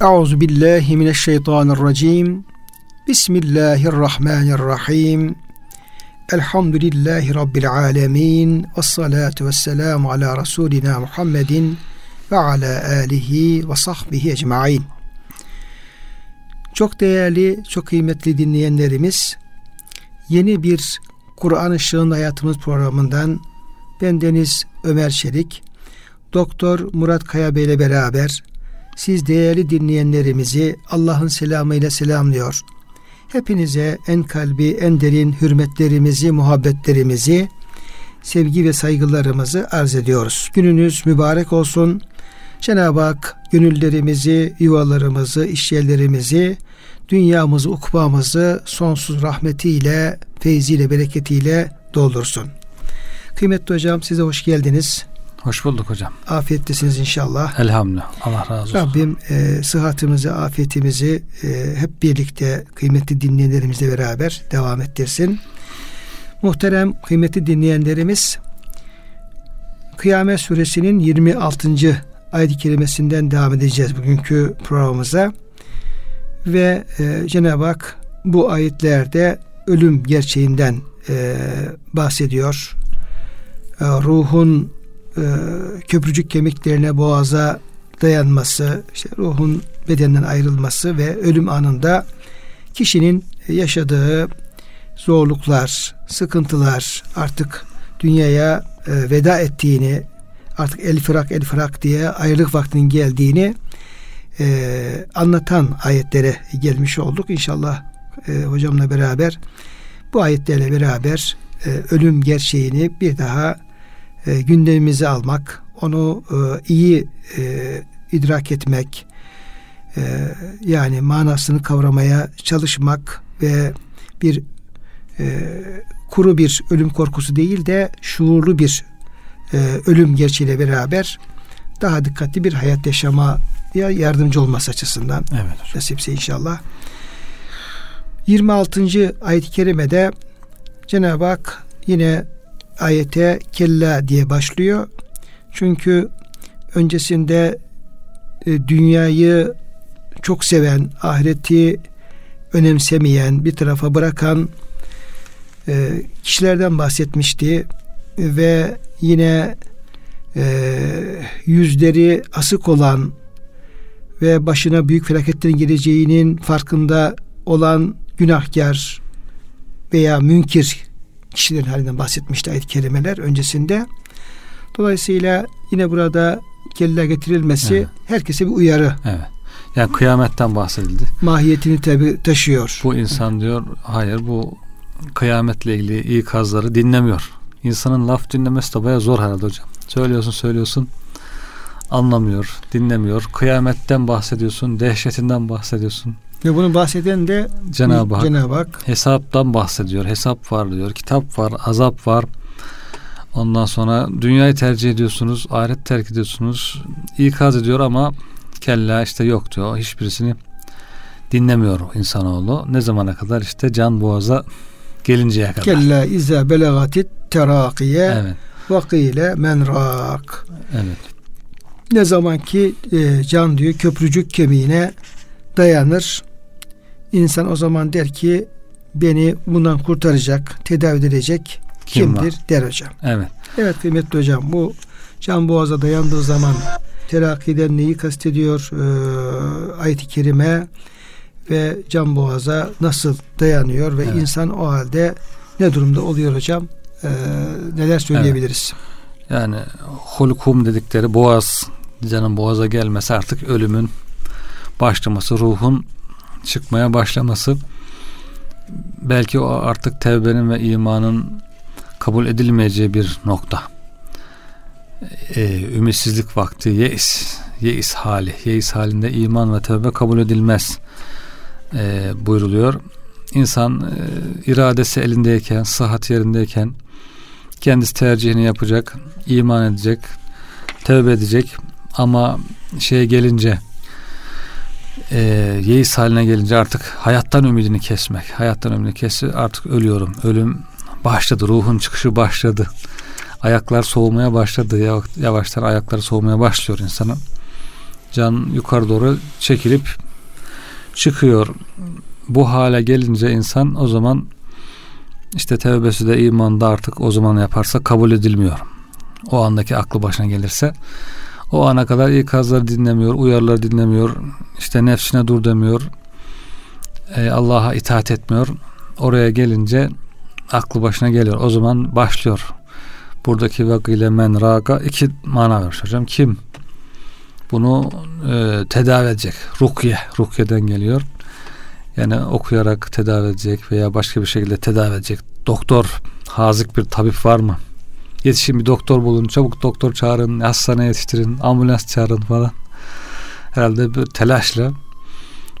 Euzu billahi mineşşeytanirracim. Bismillahirrahmanirrahim. Elhamdülillahi rabbil alamin. Ves salatu vesselamü ala rasulina Muhammedin ve ala alihi ve sahbihi ecmaîn. Çok değerli, çok kıymetli dinleyenlerimiz, yeni bir Kur'an Işığında Hayatımız programından ben Deniz Ömer Çelik, Doktor Murat Kaya Bey ile beraber siz değerli dinleyenlerimizi Allah'ın selamıyla selamlıyor. Hepinize en kalbi, en derin hürmetlerimizi, muhabbetlerimizi, sevgi ve saygılarımızı arz ediyoruz. Gününüz mübarek olsun. Cenab-ı Hak gönüllerimizi, yuvalarımızı, işyerlerimizi, dünyamızı, ukbamızı sonsuz rahmetiyle, feyziyle, bereketiyle doldursun. Kıymetli hocam size hoş geldiniz. Hoş bulduk hocam. Afiyettesiniz inşallah. Elhamdülillah. Allah razı olsun. Rabbim e, sıhhatimizi, afiyetimizi e, hep birlikte kıymetli dinleyenlerimizle beraber devam ettirsin. Muhterem kıymetli dinleyenlerimiz Kıyamet suresinin 26. ayet-i kerimesinden devam edeceğiz bugünkü programımıza. Ve e, Cenab-ı Hak bu ayetlerde ölüm gerçeğinden e, bahsediyor. E, ruhun e, köprücük kemiklerine boğaza dayanması, işte ruhun bedenden ayrılması ve ölüm anında kişinin yaşadığı zorluklar, sıkıntılar artık dünyaya e, veda ettiğini, artık el fırak el fırak diye ayrılık vaktinin geldiğini e, anlatan ayetlere gelmiş olduk. İnşallah hocamla beraber bu ayetlerle beraber ölüm gerçeğini bir daha e, gündemimize almak, onu e, iyi e, idrak etmek, e, yani manasını kavramaya çalışmak ve bir e, kuru bir ölüm korkusu değil de şuurlu bir e, ölüm gerçeğiyle beraber daha dikkatli bir hayat yaşamaya yardımcı olması açısından evet. nasipse inşallah. 26. ayet-i kerimede Cenab-ı Hak yine ayete kella diye başlıyor. Çünkü öncesinde e, dünyayı çok seven, ahireti önemsemeyen, bir tarafa bırakan e, kişilerden bahsetmişti ve yine e, yüzleri asık olan ve başına büyük felaketlerin geleceğinin farkında olan günahkar veya münkir kişilerin halinden bahsetmişti ayet kelimeler öncesinde. Dolayısıyla yine burada kelle getirilmesi evet. herkese bir uyarı. Evet. Yani kıyametten bahsedildi. Mahiyetini tabi taşıyor. Bu insan diyor hayır bu kıyametle ilgili ikazları dinlemiyor. İnsanın laf dinlemesi de baya zor herhalde hocam. Söylüyorsun söylüyorsun anlamıyor, dinlemiyor. Kıyametten bahsediyorsun, dehşetinden bahsediyorsun. Ve bunu bahseden de Cenab-ı Hak, Cenab Hak hesaptan bahsediyor. Hesap var diyor, kitap var, azap var. Ondan sonra dünyayı tercih ediyorsunuz, ahiret terk ediyorsunuz. İkaz ediyor ama kella işte yok diyor. Hiçbirisini dinlemiyor insanoğlu. Ne zamana kadar işte can boğaza gelinceye kadar. Kella izâ belagatit terakiye evet. vakile menrak. Evet. Ne zaman ki e, can diyor köprücük kemiğine dayanır. İnsan o zaman der ki beni bundan kurtaracak, tedavi edecek Kim kimdir var? der hocam. Evet. Evet kıymetli hocam bu can boğaza dayandığı zaman terakkiden neyi kastediyor ee, ayet-i kerime ve can boğaza nasıl dayanıyor ve evet. insan o halde ne durumda oluyor hocam? Ee, neler söyleyebiliriz? Evet. Yani hulkum dedikleri boğaz canın boğaza gelmesi artık ölümün başlaması, ruhun çıkmaya başlaması belki o artık tevbenin ve imanın kabul edilmeyeceği bir nokta. Ee, ümitsizlik vakti, yeis, yeis hali, yeis halinde iman ve tevbe kabul edilmez ee, buyruluyor. İnsan e, iradesi elindeyken, sıhhat yerindeyken kendisi tercihini yapacak, iman edecek, tevbe edecek ama şeye gelince e, yeis haline gelince artık hayattan ümidini kesmek. Hayattan ümidini kesi artık ölüyorum. Ölüm başladı. Ruhun çıkışı başladı. Ayaklar soğumaya başladı. Yavaştan ayakları soğumaya başlıyor insanın. Can yukarı doğru çekilip çıkıyor. Bu hale gelince insan o zaman işte tevbesi de imanda artık o zaman yaparsa kabul edilmiyor. O andaki aklı başına gelirse o ana kadar ikazları dinlemiyor, uyarıları dinlemiyor, işte nefsine dur demiyor, e, Allah'a itaat etmiyor. Oraya gelince aklı başına geliyor. O zaman başlıyor. Buradaki vakile men raga iki mana var hocam. Kim bunu e, tedavi edecek? Rukiye, rukyeden geliyor. Yani okuyarak tedavi edecek veya başka bir şekilde tedavi edecek. Doktor, hazik bir tabip var mı? Yetişin bir doktor bulun, çabuk doktor çağırın, hastaneye yetiştirin, ambulans çağırın falan. Herhalde bir telaşla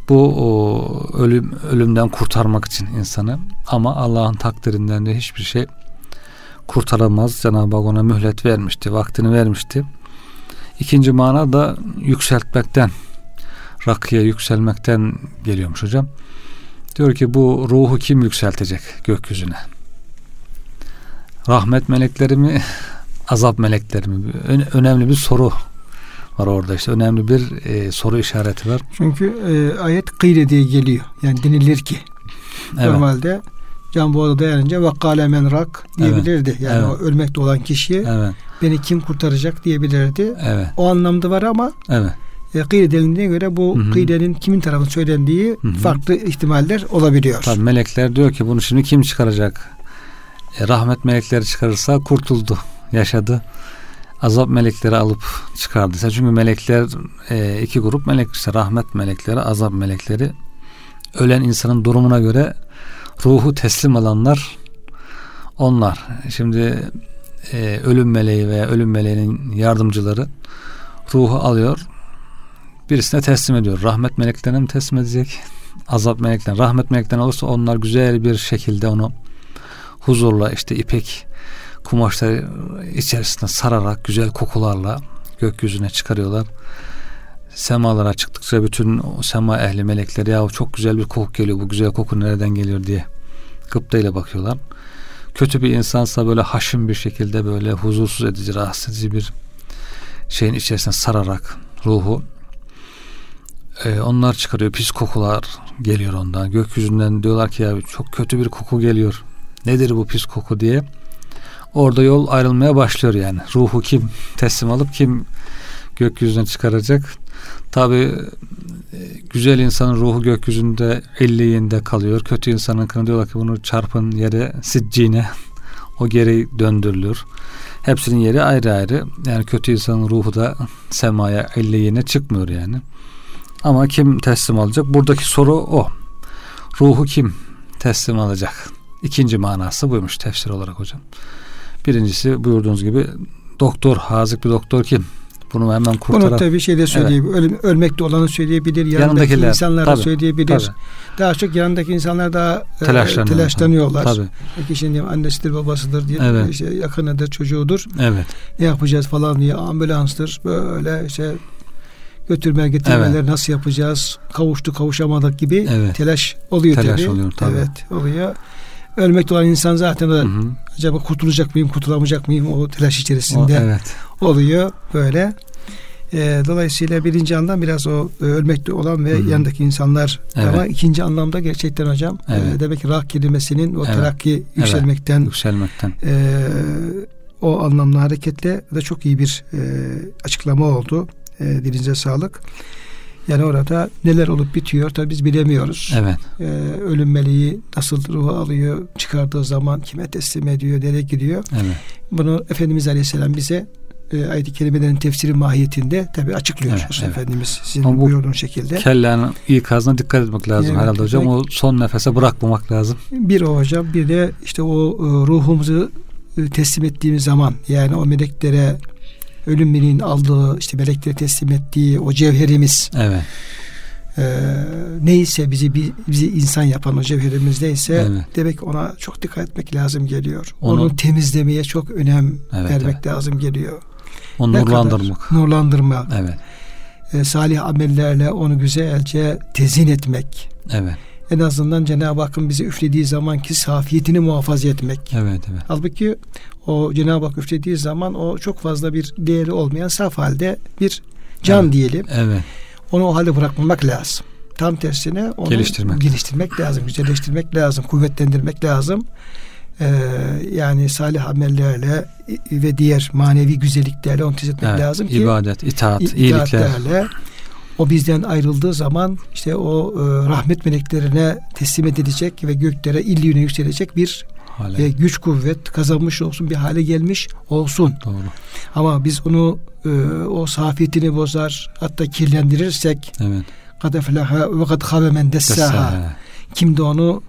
bu o, ölüm ölümden kurtarmak için insanı ama Allah'ın takdirinden de hiçbir şey kurtaramaz. Cenab-ı Hak ona mühlet vermişti, vaktini vermişti. İkinci mana da yükseltmekten, rakıya yükselmekten geliyormuş hocam. Diyor ki bu ruhu kim yükseltecek gökyüzüne? Rahmet melekleri mi, azap melekleri mi? Önemli bir soru var orada işte önemli bir e, soru işareti var. Çünkü e, ayet kıyle diye geliyor. Yani denilir ki. Evet. Normalde can boğada dayanınca vakkale men rak diyebilirdi. Evet. Yani evet. o ölmekte olan kişi evet. beni kim kurtaracak diyebilirdi. Evet. O anlamda var ama evet. E, denildiğine göre bu Hı-hı. kıylenin kimin tarafından söylendiği Hı-hı. farklı ihtimaller olabiliyor. Tabii melekler diyor ki bunu şimdi kim çıkaracak? E, rahmet melekleri çıkarırsa kurtuldu, yaşadı. Azap melekleri alıp çıkardıysa çünkü melekler e, iki grup melek işte rahmet melekleri azap melekleri. Ölen insanın durumuna göre ruhu teslim alanlar onlar. Şimdi e, ölüm meleği veya ölüm meleğinin yardımcıları ruhu alıyor birisine teslim ediyor. Rahmet meleklerine mi teslim edecek azap meleklerine rahmet meleklerine olursa onlar güzel bir şekilde onu huzurla işte ipek kumaşları içerisinde sararak güzel kokularla gökyüzüne çıkarıyorlar. Semalara çıktıkça bütün o sema ehli melekleri ya çok güzel bir koku geliyor bu güzel koku nereden geliyor diye gıptayla bakıyorlar. Kötü bir insansa böyle haşim bir şekilde böyle huzursuz edici, rahatsız edici bir şeyin içerisine sararak ruhu e, onlar çıkarıyor. Pis kokular geliyor ondan. Gökyüzünden diyorlar ki ya çok kötü bir koku geliyor. Nedir bu pis koku diye orada yol ayrılmaya başlıyor yani. Ruhu kim teslim alıp kim gökyüzüne çıkaracak. Tabi e, güzel insanın ruhu gökyüzünde elliğinde kalıyor. Kötü insanın kını diyorlar ki bunu çarpın yere siccine o geri döndürülür. Hepsinin yeri ayrı ayrı. Yani kötü insanın ruhu da semaya elliğine çıkmıyor yani. Ama kim teslim alacak? Buradaki soru o. Ruhu kim teslim alacak? İkinci manası buymuş tefsir olarak hocam. Birincisi buyurduğunuz gibi doktor, hazık bir doktor kim? Bunu hemen kurtaran. Bunu tabii şeyde söyleyebilir. Evet. Öl, ölmekte olanı söyleyebilir. Yanındaki insanlara tabii, söyleyebilir. Tabii. Daha çok yanındaki insanlar daha e, Telaşlanıyor, e, telaşlanıyorlar. Tabii. Kişinin annesidir, babasıdır diye evet. işte yakınıdır, çocuğudur. Evet. Ne yapacağız falan diye ambulanstır. Böyle işte götürme getirmeler evet. nasıl yapacağız? Kavuştu kavuşamadık gibi evet. telaş oluyor telaş tabii. oluyor tabii. Evet oluyor ölmekte olan insan zaten hı hı. acaba kurtulacak mıyım, kurtulamayacak mıyım o telaş içerisinde o, evet. oluyor böyle. E, dolayısıyla birinci anlam biraz o e, ölmekte olan ve hı hı. yanındaki insanlar evet. ama ikinci anlamda gerçekten hocam e, evet. e, demek ki rak kelimesinin o evet. terakki yükselmekten, evet. yükselmekten. E, o anlamda hareketle de çok iyi bir e, açıklama oldu. E, dilinize sağlık. Yani orada neler olup bitiyor tabi biz bilemiyoruz. Evet. Ee, ölüm meleği nasıl ruhu alıyor, çıkardığı zaman kime teslim ediyor, nereye gidiyor. Evet. Bunu Efendimiz Aleyhisselam bize e, ayet-i kerimelerin tefsiri mahiyetinde tabi açıklıyor evet, evet. Efendimiz sizin Ama buyurduğunuz şekilde. Kellenin ikazına dikkat etmek lazım evet, herhalde hocam. O son nefese bırakmamak lazım. Bir o hocam bir de işte o e, ruhumuzu e, teslim ettiğimiz zaman yani o meleklere ölüm meleğinin aldığı işte meleklere teslim ettiği o cevherimiz. Evet. E, neyse bizi bizi insan yapan o cevherimiz neyse evet. demek ona çok dikkat etmek lazım geliyor. Onu, Onu temizlemeye çok önem evet, vermek evet. lazım geliyor. Onu ne nurlandırmak. Kadar? Nurlandırma. Evet. E, salih amellerle onu güzelce tezin etmek. Evet en azından Cenab-ı Hakk'ın bize üflediği zamanki safiyetini muhafaza etmek. Evet, evet. Halbuki o Cenab-ı Hak üflediği zaman o çok fazla bir değeri olmayan saf halde bir can evet. diyelim. Evet. Onu o halde bırakmamak lazım. Tam tersine onu geliştirmek, geliştirmek lazım, güzelleştirmek lazım, kuvvetlendirmek lazım. Ee, yani salih amellerle ve diğer manevi güzelliklerle onu tez etmek evet, lazım ki ibadet, itaat, iyilikler o bizden ayrıldığı zaman işte o e, rahmet meleklerine teslim edilecek ve göklere illiyine yükselecek bir hale. E, güç kuvvet kazanmış olsun bir hale gelmiş olsun. Doğru. Ama biz onu e, o safiyetini bozar hatta kirlendirirsek evet. kad ve kad habe men dessaha. Kim de onu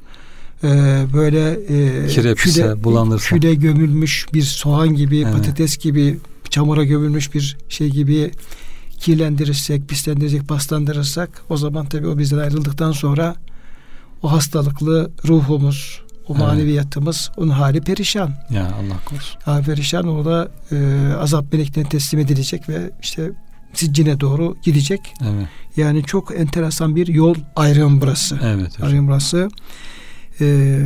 e, böyle e, Kirepse, küle, bulandırsa. küle gömülmüş bir soğan gibi, evet. patates gibi, çamura gömülmüş bir şey gibi kirlendirirsek, pislendirirsek, paslandırırsak o zaman tabii o bizden ayrıldıktan sonra o hastalıklı ruhumuz, o evet. maneviyatımız onun hali perişan. Ya Allah korusun. Hali perişan o da e, azap meleklerine teslim edilecek ve işte siccine doğru gidecek. Evet. Yani çok enteresan bir yol ayrım burası. Evet. Hocam. Ayrım burası. Ee,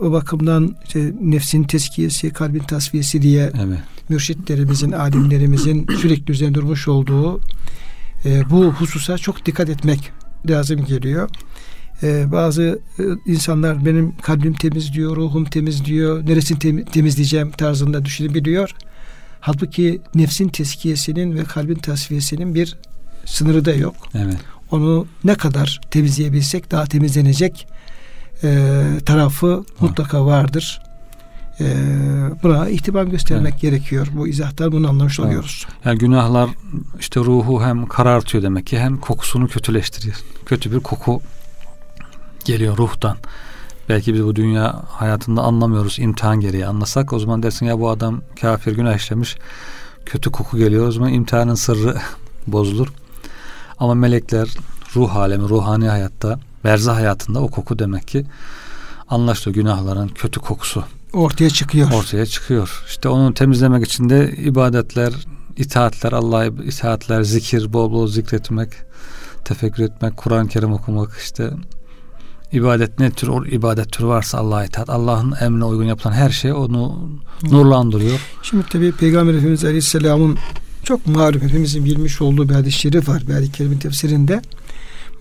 o bakımdan işte nefsin teskiyesi, kalbin tasfiyesi diye evet. mürşitlerimizin, alimlerimizin sürekli üzerinde durmuş olduğu e, bu hususa çok dikkat etmek lazım geliyor. E, bazı e, insanlar benim kalbim temiz diyor, ruhum temiz diyor, neresini tem- temizleyeceğim tarzında düşünebiliyor. Halbuki nefsin teskiyesinin ve kalbin tasfiyesinin bir sınırı da yok. Evet. Onu ne kadar temizleyebilsek daha temizlenecek e, tarafı Var. mutlaka vardır. E, buna ihtimam göstermek evet. gerekiyor. Bu izahtan bunu anlamış evet. oluyoruz. Yani günahlar işte ruhu hem karartıyor demek ki hem kokusunu kötüleştiriyor. Kötü bir koku geliyor ruhtan. Belki biz bu dünya hayatında anlamıyoruz imtihan gereği anlasak o zaman dersin ya bu adam kafir günah işlemiş kötü koku geliyor o zaman imtihanın sırrı bozulur. Ama melekler ruh alemi ruhani hayatta berzah hayatında o koku demek ki anlaşılıyor günahların kötü kokusu. Ortaya çıkıyor. Ortaya çıkıyor. İşte onu temizlemek için de ibadetler, itaatler, Allah'a itaatler, zikir, bol bol zikretmek, tefekkür etmek, Kur'an-ı Kerim okumak işte ibadet ne tür o ibadet türü varsa Allah'a itaat, Allah'ın emrine uygun yapılan her şey onu nurlandırıyor. Şimdi tabi Peygamber Efendimiz Aleyhisselam'ın çok malum hepimizin bilmiş olduğu bir hadis-i şerif var. Bir hadis-i kerimin tefsirinde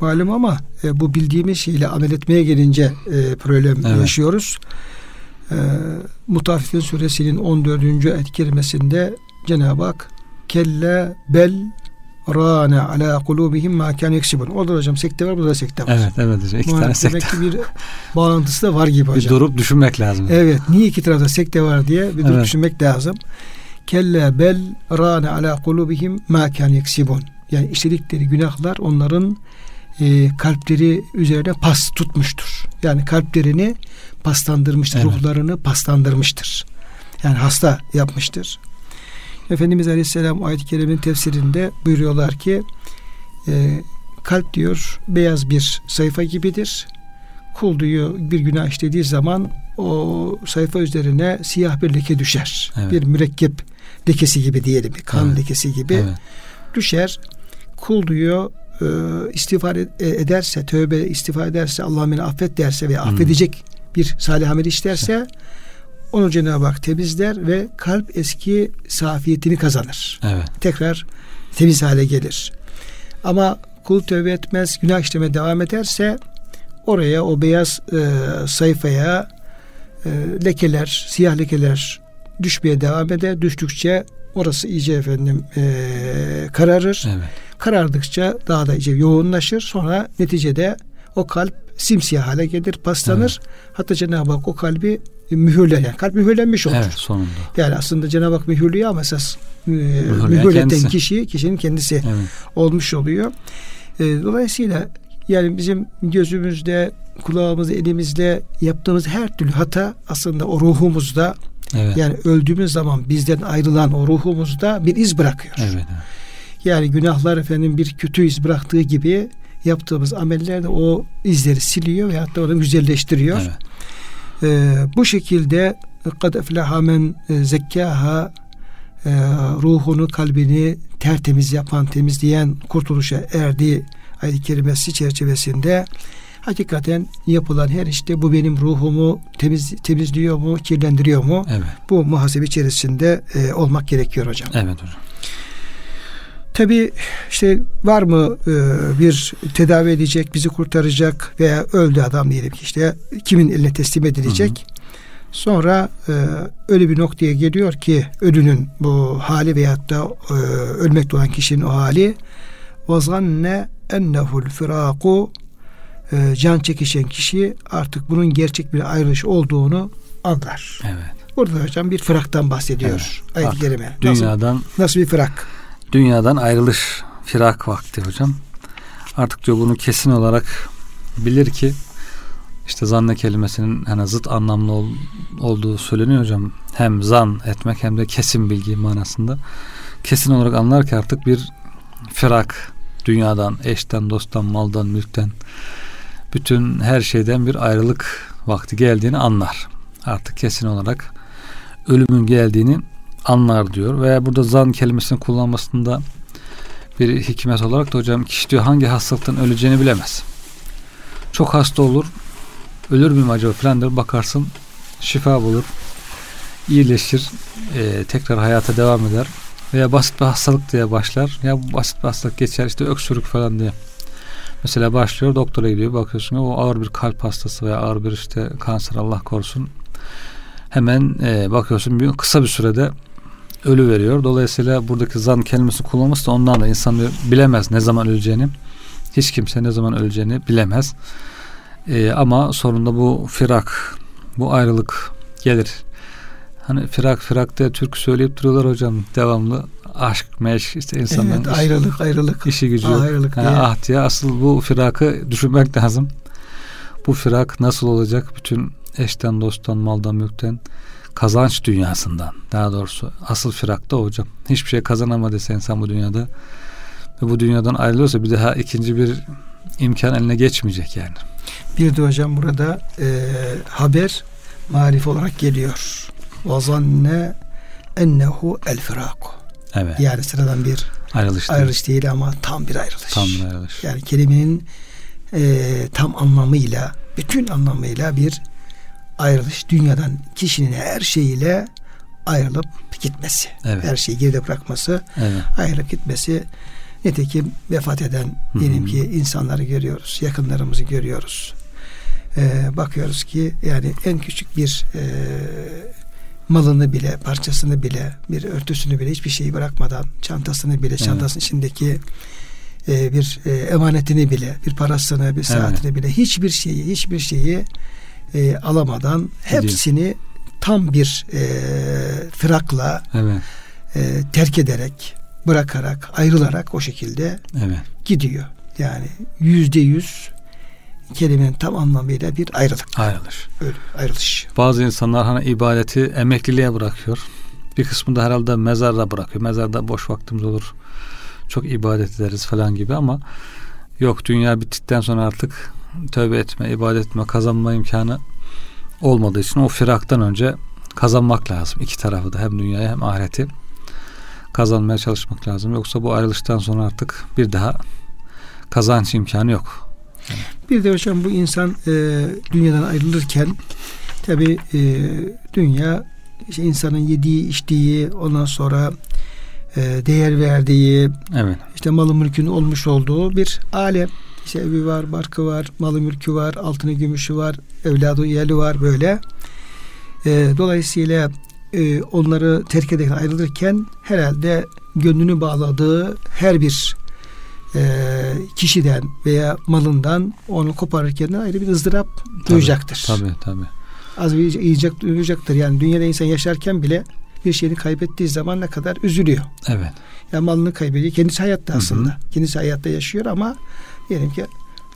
malum ama e, bu bildiğimiz şeyle amel etmeye gelince e, problem evet. yaşıyoruz. E, Mutaffifin suresinin 14. ayet kerimesinde Cenab-ı Hak kelle bel râne alâ kulûbihim mâ kâne yeksibun. Orada hocam sekte var, burada da sekte var. Evet, evet hocam. İki tane sekte. Demek ki bir bağlantısı da var gibi hocam. Bir durup düşünmek lazım. Evet, niye iki tarafta sekte var diye bir durup evet. düşünmek lazım. Kelle bel râne alâ kulûbihim mâ kâne yeksibun. Yani işledikleri günahlar onların e, kalpleri üzerine pas tutmuştur. Yani kalplerini paslandırmıştır, evet. ruhlarını paslandırmıştır. Yani hasta yapmıştır. Efendimiz Aleyhisselam ayet-i kerimenin tefsirinde buyuruyorlar ki e, kalp diyor beyaz bir sayfa gibidir. Kul diyor bir günah işlediği zaman o sayfa üzerine siyah bir leke düşer. Evet. Bir mürekkep lekesi gibi diyelim. Kan evet. lekesi gibi evet. düşer. Kul diyor e, istiğfar e, ederse, tövbe istiğfar ederse, Allah beni affet derse ve hmm. affedecek bir salih amel işlerse onu Cenab-ı Hak temizler ve kalp eski safiyetini kazanır. Evet. Tekrar temiz hale gelir. Ama kul tövbe etmez, günah işleme devam ederse oraya o beyaz e, sayfaya e, lekeler, siyah lekeler düşmeye devam eder. Düştükçe orası iyice efendim e, kararır. Evet. Karardıkça daha da iyice yoğunlaşır. Sonra neticede o kalp simsiyah hale gelir, paslanır. Evet. Hatta Cenab-ı Hak o kalbi mühürler. Yani kalp mühürlenmiş olur. Evet sonunda. Yani aslında Cenab-ı Hak mühürlüyor ama esas e, mühürleten kişi, kişinin kendisi evet. olmuş oluyor. E, dolayısıyla yani bizim gözümüzde, kulağımızda, elimizde yaptığımız her türlü hata aslında o ruhumuzda evet. yani öldüğümüz zaman bizden ayrılan o ruhumuzda bir iz bırakıyor. Evet. Yani günahlar efendim bir kötü iz bıraktığı gibi yaptığımız ameller de o izleri siliyor ve hatta onu güzelleştiriyor. Evet. Ee, bu şekilde kad efleha men zekkaha e, ruhunu kalbini tertemiz yapan temizleyen kurtuluşa erdi ayet-i kerimesi çerçevesinde hakikaten yapılan her işte bu benim ruhumu temiz temizliyor mu, kirlendiriyor mu? Evet. Bu muhasebe içerisinde e, olmak gerekiyor hocam. Evet hocam. Tabi işte var mı e, bir tedavi edecek, bizi kurtaracak veya öldü adam diyelim ki işte kimin eline teslim edilecek. Hı hı. Sonra e, öyle bir noktaya geliyor ki ölünün bu hali veyahut da e, ölmekte olan kişinin o hali vazanne ennehul firaku e, can çekişen kişi artık bunun gerçek bir ayrılış olduğunu anlar. Evet. Burada hocam bir fıraktan bahsediyor evet. ayet-i kerime. Dünyadan nasıl, nasıl bir fırak? Dünyadan ayrılış firak vakti hocam. Artık diyor bunu kesin olarak bilir ki işte zanne kelimesinin hani zıt anlamlı ol, olduğu söyleniyor hocam. Hem zan etmek hem de kesin bilgi manasında. Kesin olarak anlar ki artık bir firak dünyadan, eşten, dosttan, maldan, mülkten bütün her şeyden bir ayrılık vakti geldiğini anlar. Artık kesin olarak ölümün geldiğini anlar diyor. Veya burada zan kelimesini kullanmasında bir hikmet olarak da hocam kişi diyor hangi hastalıktan öleceğini bilemez. Çok hasta olur, ölür müyüm acaba filan bakarsın şifa bulur, iyileşir, e, tekrar hayata devam eder. Veya basit bir hastalık diye başlar. Ya basit bir hastalık geçer işte öksürük falan diye. Mesela başlıyor doktora gidiyor bakıyorsun o ağır bir kalp hastası veya ağır bir işte kanser Allah korusun. Hemen e, bakıyorsun bir, kısa bir sürede ölü veriyor. Dolayısıyla buradaki zan kelimesi kullanılması da ondan da insan bilemez ne zaman öleceğini. Hiç kimse ne zaman öleceğini bilemez. E, ama sonunda bu firak, bu ayrılık gelir. Hani firak firak diye Türk söyleyip duruyorlar hocam devamlı. Aşk, meşk işte insanların evet, ayrılık, ayrılık. işi gücü yok. Ayrılık yani ah diye asıl bu firakı düşünmek lazım. Bu firak nasıl olacak? Bütün eşten, dosttan, maldan, mülkten kazanç dünyasından daha doğrusu asıl firakta hocam. Hiçbir şey kazanamadı insan bu dünyada ve bu dünyadan ayrılıyorsa bir daha ikinci bir imkan eline geçmeyecek yani. Bir de hocam burada e, haber marif olarak geliyor. Vazanne ennehu el firaku. Evet. Yani sıradan bir ayrılış, ayrılış değil. değil ama tam bir ayrılış. Tam bir ayrılış. Yani kelimenin e, tam anlamıyla, bütün anlamıyla bir ayrılış. Dünyadan kişinin her şeyiyle ayrılıp gitmesi. Evet. Her şeyi geride bırakması, evet. ayrılıp gitmesi. Nitekim vefat eden diyelim ki insanları görüyoruz, yakınlarımızı görüyoruz. Ee, bakıyoruz ki yani en küçük bir e, malını bile, parçasını bile, bir örtüsünü bile hiçbir şeyi bırakmadan, çantasını bile, çantasının evet. içindeki e, bir e, emanetini bile, bir parasını, bir saatini evet. bile hiçbir şeyi, hiçbir şeyi e, alamadan hepsini tam bir e, firakla evet. e, terk ederek, bırakarak, ayrılarak o şekilde evet. gidiyor. Yani yüzde yüz kelimenin tam anlamıyla bir ayrılık. Ayrılış. Öyle, ayrılış. Bazı insanlar hani ibadeti emekliliğe bırakıyor. Bir kısmı da herhalde mezarda bırakıyor. Mezarda boş vaktimiz olur. Çok ibadet ederiz falan gibi ama yok dünya bittikten sonra artık tövbe etme, ibadet etme, kazanma imkanı olmadığı için o firaktan önce kazanmak lazım. İki tarafı da hem dünyayı hem ahireti kazanmaya çalışmak lazım. Yoksa bu ayrılıştan sonra artık bir daha kazanç imkanı yok. Bir de hocam bu insan e, dünyadan ayrılırken tabi e, dünya işte insanın yediği, içtiği, ondan sonra e, değer verdiği, evet. işte malı mülkün olmuş olduğu bir alem. İşte evi var, barkı var, malı mülkü var, altını gümüşü var, evladı yeli var böyle. E, dolayısıyla e, onları terk ederken ayrılırken herhalde gönlünü bağladığı her bir e, kişiden veya malından onu koparırken ayrı bir ızdırap tabii, duyacaktır. Tabii tabii. Az bir yiyecek duyacaktır. Yani dünyada insan yaşarken bile bir şeyini kaybettiği zaman ne kadar üzülüyor. Evet. Ya malını kaybediyor. Kendisi hayatta aslında. Hı hı. Kendisi hayatta yaşıyor ama diyelim ki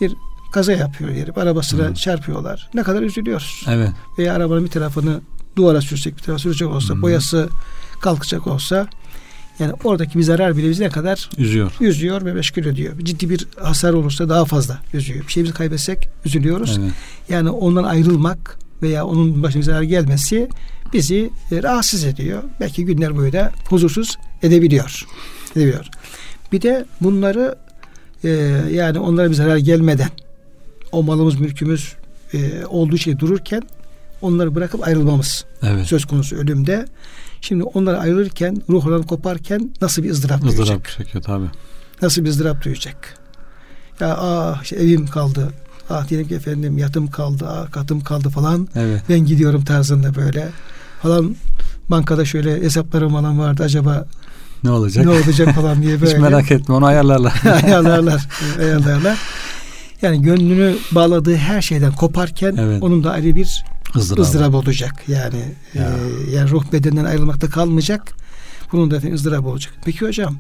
bir kaza yapıyor yeri. Arabasına hı. çarpıyorlar. Ne kadar üzülüyoruz. Evet. Veya arabanın bir tarafını duvara sürsek bir tarafa sürecek olsa hı. boyası kalkacak olsa yani oradaki bir zarar bile bizi ne kadar üzüyor. Üzüyor ve meşgul ediyor. Ciddi bir hasar olursa daha fazla üzüyor. Bir şeyimizi kaybetsek üzülüyoruz. Evet. Yani ondan ayrılmak veya onun başına zarar gelmesi bizi e, rahatsız ediyor. Belki günler boyu da huzursuz edebiliyor. edebiliyor. Bir de bunları e, yani onlara bir zarar gelmeden o malımız mülkümüz e, olduğu şey dururken onları bırakıp ayrılmamız Evet. söz konusu ölümde. Şimdi onları ayrılırken, ruhlarını koparken nasıl bir ızdırap, duyacak? ızdırap çekiyor tabi. Nasıl bir ızdırap duyacak? Ya ah işte evim kaldı. Ah diyelim ki efendim yatım kaldı, ah katım kaldı falan. Evet. Ben gidiyorum tarzında böyle. Falan bankada şöyle hesaplarım falan vardı acaba Ne olacak? ne olacak falan diye böyle. Hiç merak etme onu ayarlarlar. ayarlarlar. ayarlarlar. Yani gönlünü bağladığı her şeyden koparken Evet. onun da ayrı bir ızdırap. ızdırap olacak. Yani Ya. e, yani ruh bedenden ayrılmakta kalmayacak. Bunun da ızdırap olacak. Peki hocam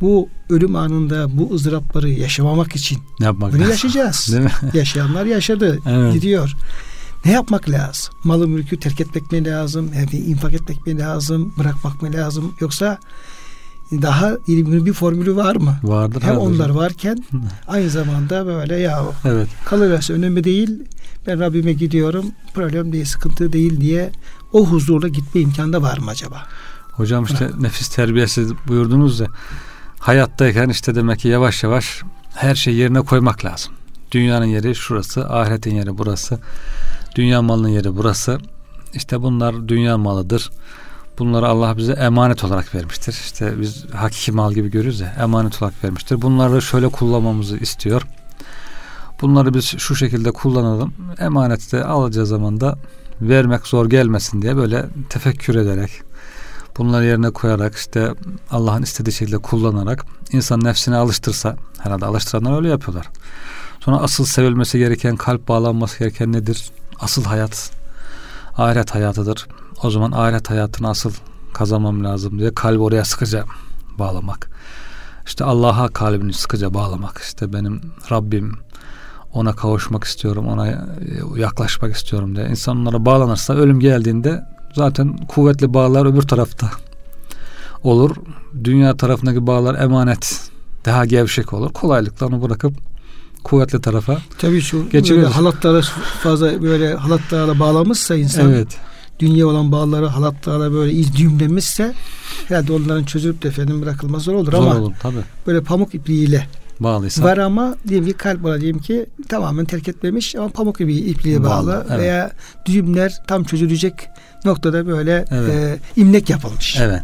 bu ölüm anında bu ızdırapları yaşamamak için Ne yapmak bunu lazım? yaşayacağız. Değil mi? Yaşayanlar yaşadı. Evet. Gidiyor. Ne yapmak lazım? Malı mülkü terk etmek mi lazım? Yani infak etmek mi lazım? Bırakmak mı lazım? Yoksa daha iyi bir, formülü var mı? Vardır. Hem onlar hocam. varken aynı zamanda böyle ya Evet. kalıverse önemli değil. Ben Rabbime gidiyorum. Problem değil, sıkıntı değil diye o huzurla gitme imkanı da var mı acaba? Hocam işte nefis terbiyesi buyurdunuz ya. Hayattayken işte demek ki yavaş yavaş her şeyi yerine koymak lazım. Dünyanın yeri şurası, ahiretin yeri burası. Dünya malının yeri burası. İşte bunlar dünya malıdır. Bunları Allah bize emanet olarak vermiştir. İşte biz hakiki mal gibi görüyoruz ya emanet olarak vermiştir. Bunları şöyle kullanmamızı istiyor. Bunları biz şu şekilde kullanalım. Emaneti de alacağı zaman da vermek zor gelmesin diye böyle tefekkür ederek bunları yerine koyarak işte Allah'ın istediği şekilde kullanarak insan nefsine alıştırsa herhalde alıştıranlar öyle yapıyorlar. Sonra asıl sevilmesi gereken kalp bağlanması gereken nedir? Asıl hayat ahiret hayatıdır. O zaman ahiret hayatını asıl kazanmam lazım diye kalbi oraya sıkıca bağlamak. İşte Allah'a kalbini sıkıca bağlamak. İşte benim Rabbim ona kavuşmak istiyorum, ona e, yaklaşmak istiyorum diye. İnsan onlara bağlanırsa ölüm geldiğinde zaten kuvvetli bağlar öbür tarafta olur. Dünya tarafındaki bağlar emanet daha gevşek olur. Kolaylıkla onu bırakıp kuvvetli tarafa. Tabii şu böyle Geçiriyoruz. halatlara fazla böyle halatlarla bağlamışsa insan Evet. Dünya olan bağları halatlarla böyle iz düğümlemişse herhalde onların çözülüp de efendim bırakılması zor olur Zor ama olur tabi. böyle pamuk ipliğiyle Bağlıysa. var ama diyelim ki kalp var diyelim ki tamamen terk etmemiş ama pamuk ipliği, ipliğe bağlı, Bağlı, evet. veya düğümler tam çözülecek noktada böyle Evet. e, imlek yapılmış. Evet.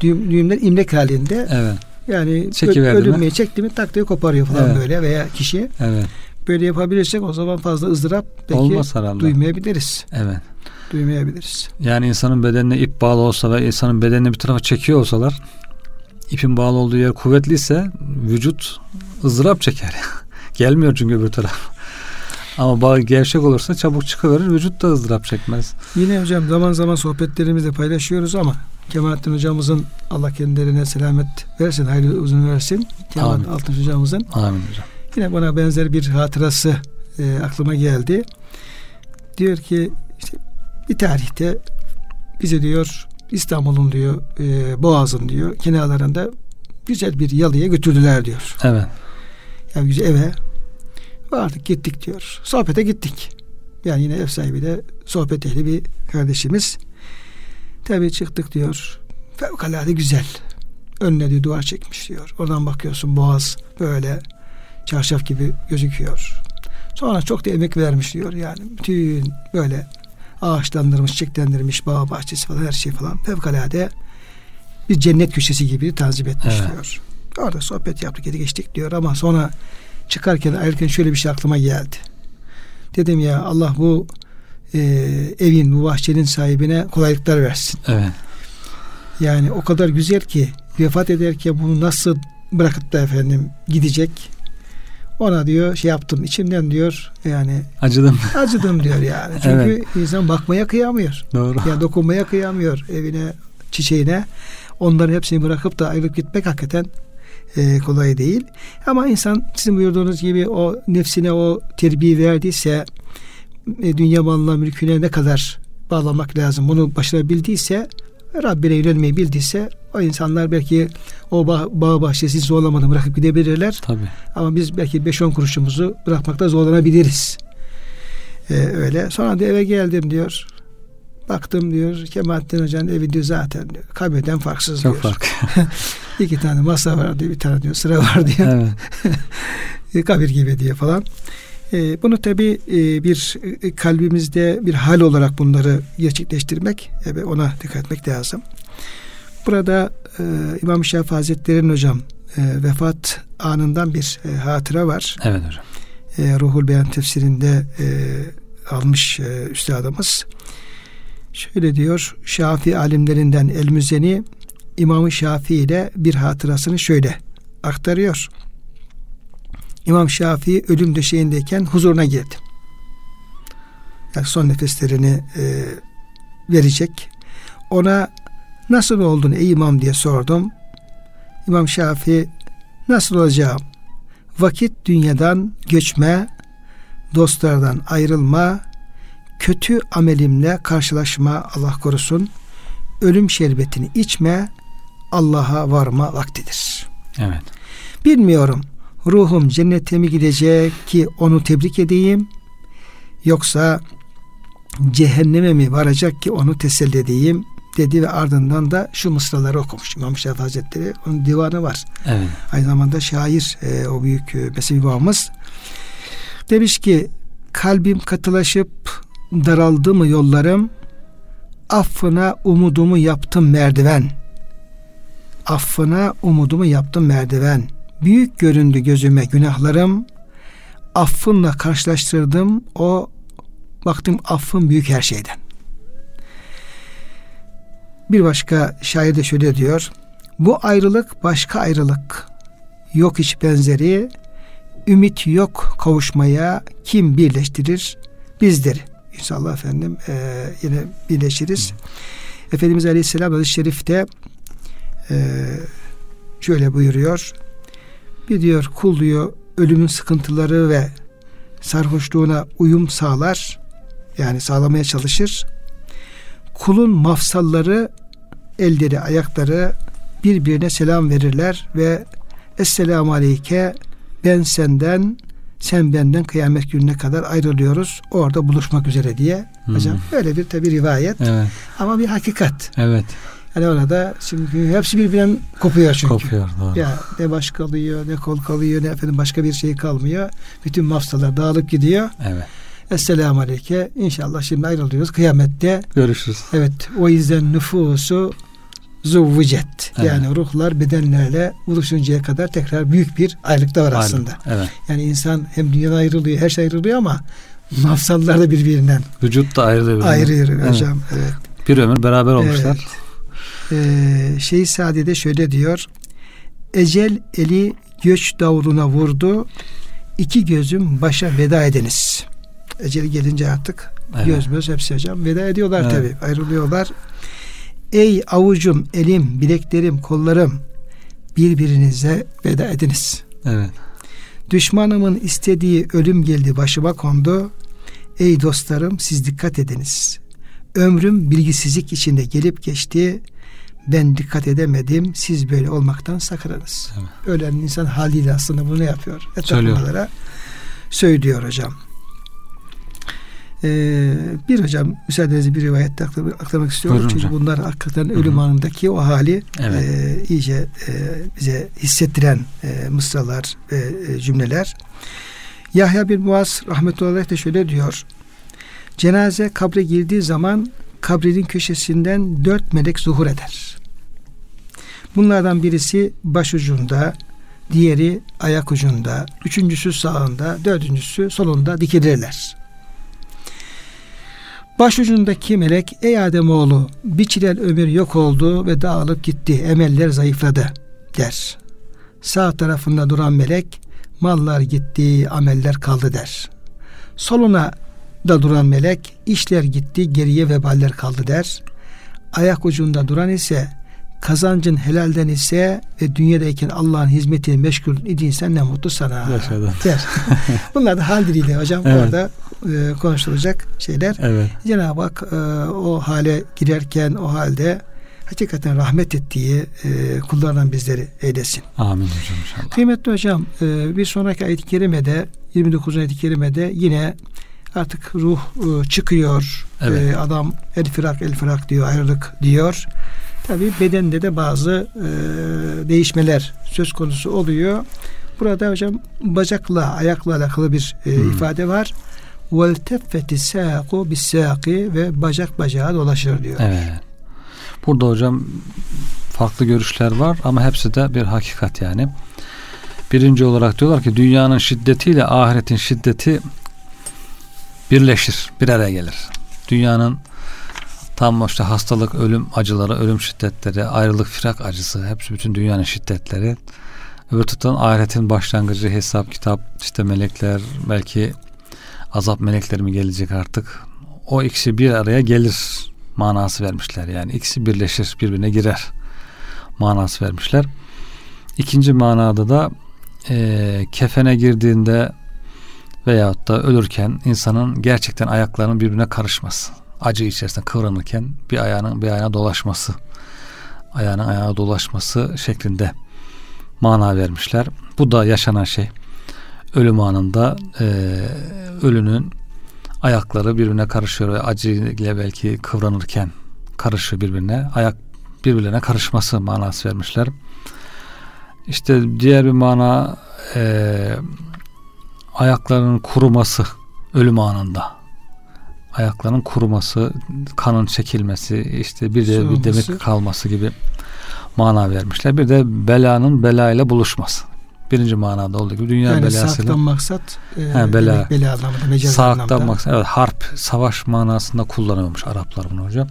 Düğüm, düğümler imlek halinde Evet. yani ölünmeyi çekti mi tak diye koparıyor falan Evet. böyle veya kişi Evet. böyle yapabilirsek o zaman fazla ızdırap belki Olmaz herhalde. duymayabiliriz. Evet. Duymayabiliriz. Yani insanın bedenine ip bağlı olsa ve insanın bedenini bir tarafa çekiyor olsalar ipin bağlı olduğu yer kuvvetliyse vücut ızdırap çeker. Gelmiyor çünkü öbür taraf. Ama bağ gevşek olursa çabuk çıkıverir vücut da ızdırap çekmez. Yine hocam zaman zaman sohbetlerimizde paylaşıyoruz ama Kemalettin hocamızın Allah kendilerine selamet versin, hayırlı uzun versin. Kemalettin. Altın hocamızın Amin hocam. Yine bana benzer bir hatırası e, aklıma geldi. Diyor ki bir tarihte bize diyor İstanbul'un diyor e, Boğaz'ın diyor kenarlarında güzel bir yalıya götürdüler diyor. Evet. Yani güzel eve vardık gittik diyor. Sohbete gittik. Yani yine ev sahibi de sohbet ehli bir kardeşimiz. Tabii çıktık diyor. Fevkalade güzel. Önüne diyor duvar çekmiş diyor. Oradan bakıyorsun boğaz böyle çarşaf gibi gözüküyor. Sonra çok da emek vermiş diyor. Yani bütün böyle ağaçlandırmış, çiçeklendirmiş, bağ bahçesi falan her şey falan fevkalade bir cennet köşesi gibi tanzim etmiş Evet. diyor. Orada sohbet yaptık, yedi geçtik diyor ama sonra çıkarken ayrılırken şöyle bir şey aklıma geldi. Dedim ya Allah bu e, evin, bu bahçenin sahibine kolaylıklar versin. Evet. Yani o kadar güzel ki vefat ederken bunu nasıl bırakıp da efendim gidecek. Ona diyor şey yaptım içimden diyor yani Acıdım. acıdım diyor yani. Çünkü insan bakmaya kıyamıyor. Doğru. Yani dokunmaya kıyamıyor evine, çiçeğine. Onların hepsini bırakıp da ayrılıp gitmek hakikaten e, kolay değil. Ama insan sizin buyurduğunuz gibi o nefsine o terbiye verdiyse e, dünya malına mülküne ne kadar bağlamak lazım bunu başarabildiyse Rabbine yönelmeyi bildiyse o insanlar belki o bağ, bağ bahçesi zorlamadan bırakıp gidebilirler. Tabii. Ama biz belki 5-10 kuruşumuzu bırakmakta zorlanabiliriz. Ee, öyle. Sonra da eve geldim diyor. Baktım diyor Kemalettin Hoca'nın evi diyor zaten diyor. Kabirden farksız Çok diyor. fark. İki tane masa var diyor. Bir tane diyor sıra var diyor. evet. Kabir gibi diye falan. E, bunu tabi e, bir e, kalbimizde bir hal olarak bunları gerçekleştirmek e, ona dikkat etmek lazım. Burada e, İmam Şafii Hazretleri'nin hocam e, vefat anından bir e, hatıra var. Evet hocam. E, Ruhul Beyan tefsirinde e, almış e, üstadımız. Şöyle diyor Şafii alimlerinden El-Müzeni İmam-ı Şafii ile bir hatırasını şöyle aktarıyor. İmam Şafii ölüm döşeğindeyken huzuruna girdi. Yani son nefeslerini e, verecek. Ona nasıl oldun ey imam diye sordum. İmam Şafii nasıl olacağım? Vakit dünyadan göçme, dostlardan ayrılma, kötü amelimle karşılaşma Allah korusun. Ölüm şerbetini içme, Allah'a varma vaktidir. Evet. Bilmiyorum ruhum cennete mi gidecek ki onu tebrik edeyim yoksa cehenneme mi varacak ki onu teselli edeyim dedi ve ardından da şu mısraları okumuş İmam Şafii Hazretleri onun divanı var. Evet. Aynı zamanda şair e, o büyük e, Mesnevi babamız. Demiş ki kalbim katılaşıp daraldı mı yollarım affına umudumu yaptım merdiven affına umudumu yaptım merdiven büyük göründü gözüme günahlarım affınla karşılaştırdım o baktım affın büyük her şeyden bir başka şair de şöyle diyor bu ayrılık başka ayrılık yok hiç benzeri ümit yok kavuşmaya kim birleştirir bizleri İnşallah efendim e, yine birleşiriz. Hı. Efendimiz Aleyhisselam hadis Şerif'te e, şöyle buyuruyor. Bir diyor kul diyor ölümün sıkıntıları ve sarhoşluğuna uyum sağlar. Yani sağlamaya çalışır. Kulun mafsalları elleri ayakları birbirine selam verirler ve Esselamu Aleyke ben senden sen benden kıyamet gününe kadar ayrılıyoruz. Orada buluşmak üzere diye. Hmm. Hocam böyle bir tabi rivayet. Evet. Ama bir hakikat. Evet. Yani orada çünkü hepsi birbirinden kopuyor çünkü. Kopuyor doğru. Ya ne baş kalıyor, ne kol kalıyor, ne efendim başka bir şey kalmıyor. Bütün mafsalar dağılıp gidiyor. Evet. Esselamu Aleyke. İnşallah şimdi ayrılıyoruz. Kıyamette görüşürüz. Evet. O yüzden nüfusu zuvvicet. Evet. Yani ruhlar bedenlerle buluşuncaya kadar tekrar büyük bir ayrılıkta var aslında. Evet. Yani insan hem dünyadan ayrılıyor, her şey ayrılıyor ama mafsallar da birbirinden. Vücut da ayrılıyor. Ayrılıyor evet. hocam. Evet. Bir ömür beraber olmuşlar. Evet. Ee, şey Sadi'de şöyle diyor. Ecel eli göç davuluna vurdu. İki gözüm başa veda ediniz. Ecel gelince artık evet. göz göz hepsi hocam veda ediyorlar evet. tabi ayrılıyorlar. Ey avucum, elim, bileklerim, kollarım birbirinize veda ediniz. Evet. Düşmanımın istediği ölüm geldi başıma kondu. Ey dostlarım siz dikkat ediniz. Ömrüm bilgisizlik içinde gelip geçti. Ben dikkat edemedim. Siz böyle olmaktan sakınınız. Evet. Ölen insan haliyle aslında bunu yapıyor. Etrafındalara söylüyor hocam. Ee, bir hocam müsaadenizle bir rivayette aktarmak istiyorum. Buyurun Çünkü hocam. bunlar hakikaten ölüm Hı-hı. anındaki o hali evet. e, iyice e, bize hissettiren e, mısralar ve e, cümleler. Yahya bin Muaz rahmetullahi de şöyle diyor. Cenaze kabre girdiği zaman kabrin köşesinden dört melek zuhur eder. Bunlardan birisi başucunda, diğeri ayak ucunda, üçüncüsü sağında, dördüncüsü solunda dikilirler. Başucundaki melek ey Ademoğlu biçilen ömür yok oldu ve dağılıp gitti emeller zayıfladı der. Sağ tarafında duran melek mallar gitti ameller kaldı der. Soluna da duran melek işler gitti geriye veballer kaldı der. Ayak ucunda duran ise kazancın helalden ise ve dünyadayken Allah'ın hizmetine meşgul idiysen ne mutlu sana Yaşadın. der. Bunlar da hal diliyle hocam evet. orada e, konuşulacak şeyler. Evet. Cenab-ı Hak e, o hale girerken o halde hakikaten rahmet ettiği e, kullardan bizleri eylesin. Amin hocam inşallah. Kıymetli hocam e, bir sonraki ayet-i kerimede 29. ayet-i kerimede yine artık ruh e, çıkıyor. Evet. E, adam el firak el firak diyor ayrılık diyor. Tabi bedende de bazı e, değişmeler söz konusu oluyor. burada hocam bacakla, ayakla alakalı bir e, hmm. ifade var. Sâku bis sâki ve bacak bacağa dolaşır diyor. Evet. Burada hocam farklı görüşler var ama hepsi de bir hakikat yani. Birinci olarak diyorlar ki dünyanın şiddetiyle ahiretin şiddeti birleşir, bir araya gelir. Dünyanın tam işte hastalık, ölüm acıları, ölüm şiddetleri, ayrılık, firak acısı, hepsi bütün dünyanın şiddetleri. Öbür tutan ahiretin başlangıcı, hesap, kitap, işte melekler, belki azap melekleri mi gelecek artık. O ikisi bir araya gelir manası vermişler. Yani ikisi birleşir, birbirine girer manası vermişler. İkinci manada da e, kefene girdiğinde veyahut da ölürken insanın gerçekten ayaklarının birbirine karışması. Acı içerisinde kıvranırken bir ayağının bir ayağına dolaşması. Ayağının ayağına dolaşması şeklinde mana vermişler. Bu da yaşanan şey. Ölüm anında e, ölünün ayakları birbirine karışıyor ve acı belki kıvranırken karışıyor birbirine. Ayak birbirlerine karışması manası vermişler. İşte diğer bir mana e, ayaklarının kuruması ölüm anında. Ayaklarının kuruması, kanın çekilmesi, işte bir de bir demek kalması gibi mana vermişler. Bir de belanın belayla buluşması. Birinci manada olduğu gibi dünya yani belasıyla. Sağlıktan maksat e, he, bela, bela anlamında, mecaz Sağlıktan maksat, evet harp, savaş manasında kullanıyormuş Araplar bunu hocam.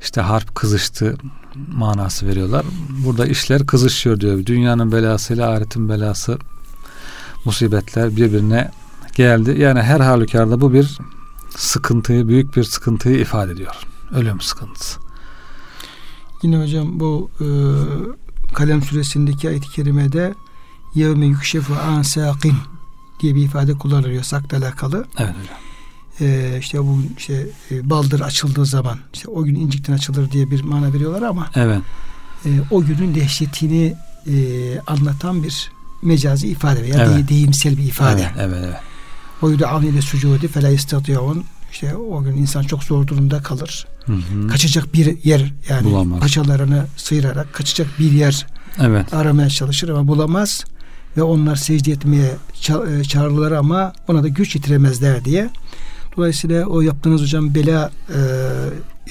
İşte harp kızıştı manası veriyorlar. Burada işler kızışıyor diyor. Dünyanın belasıyla ahiretin belası musibetler birbirine geldi. Yani her halükarda bu bir sıkıntıyı, büyük bir sıkıntıyı ifade ediyor. Ölüm sıkıntısı. Yine hocam bu e, Kalem suresindeki ayet-i kerimede yevme yükşefu an saqin diye bir ifade kullanılıyor sakla alakalı. Evet hocam. Ee, işte bu işte e, baldır açıldığı zaman işte o gün incikten açılır diye bir mana veriyorlar ama evet. e, o günün dehşetini e, anlatan bir mecazi ifade veya evet. deyimsel bir ifade. Evet, evet, evet. O yüzden avniyle sucudi fela istatiyon işte o gün insan çok zor durumda kalır. Hı hı. Kaçacak bir yer yani bulamaz. paçalarını sıyırarak kaçacak bir yer evet. aramaya çalışır ama bulamaz ve onlar secde etmeye e, çağrılır ama ona da güç yitiremezler diye. Dolayısıyla o yaptığınız hocam bela e,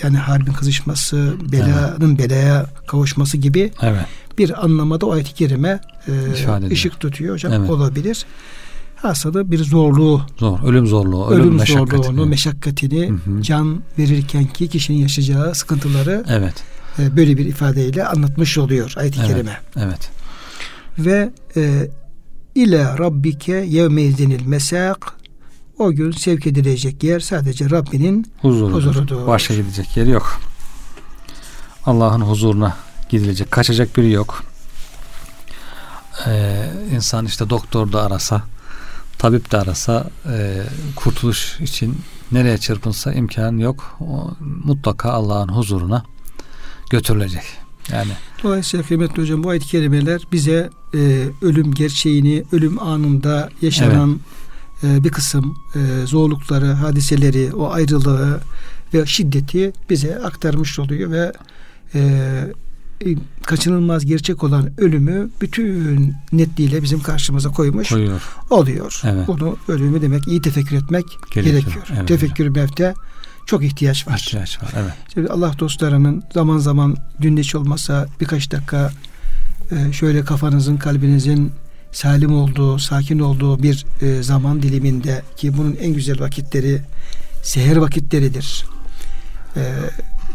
yani harbin kızışması, belanın evet. belaya kavuşması gibi evet. bir anlamada o ayet-i kerime e, ışık tutuyor hocam evet. olabilir. Hasada bir zorluğu. Zor. Ölüm zorluğu. Ölüm, ölüm meşakkatini. zorluğunu, meşakkatini hı hı. can verirken ki kişinin yaşayacağı sıkıntıları evet. e, böyle bir ifadeyle anlatmış oluyor ayet-i evet. kerime. Evet. Ve e, ile rabbike yevmeydinil mesak o gün sevk edilecek yer sadece Rabbinin huzurudur. huzurudur. Başka gidecek yer yok. Allah'ın huzuruna gidilecek. Kaçacak biri yok. Ee, insan işte doktor da arasa, tabip de arasa e, kurtuluş için nereye çırpınsa imkan yok. O, mutlaka Allah'ın huzuruna götürülecek. Yani Dolayısıyla kıymetli hocam bu ayet kelimeler bize e, ölüm gerçeğini, ölüm anında yaşanan evet e, bir kısım e, zorlukları, hadiseleri, o ayrılığı ve şiddeti bize aktarmış oluyor ve e, kaçınılmaz gerçek olan ölümü bütün netliğiyle bizim karşımıza koymuş Koyuyor. oluyor. Evet. Bunu ölümü demek iyi tefekkür etmek gerekiyor. gerekiyor. Evet. Tefekkür mevte çok ihtiyaç var. İhtiyaç var. Evet. Şimdi Allah dostlarının zaman zaman hiç olmasa birkaç dakika şöyle kafanızın kalbinizin salim olduğu, sakin olduğu bir e, zaman diliminde ki bunun en güzel vakitleri seher vakitleridir.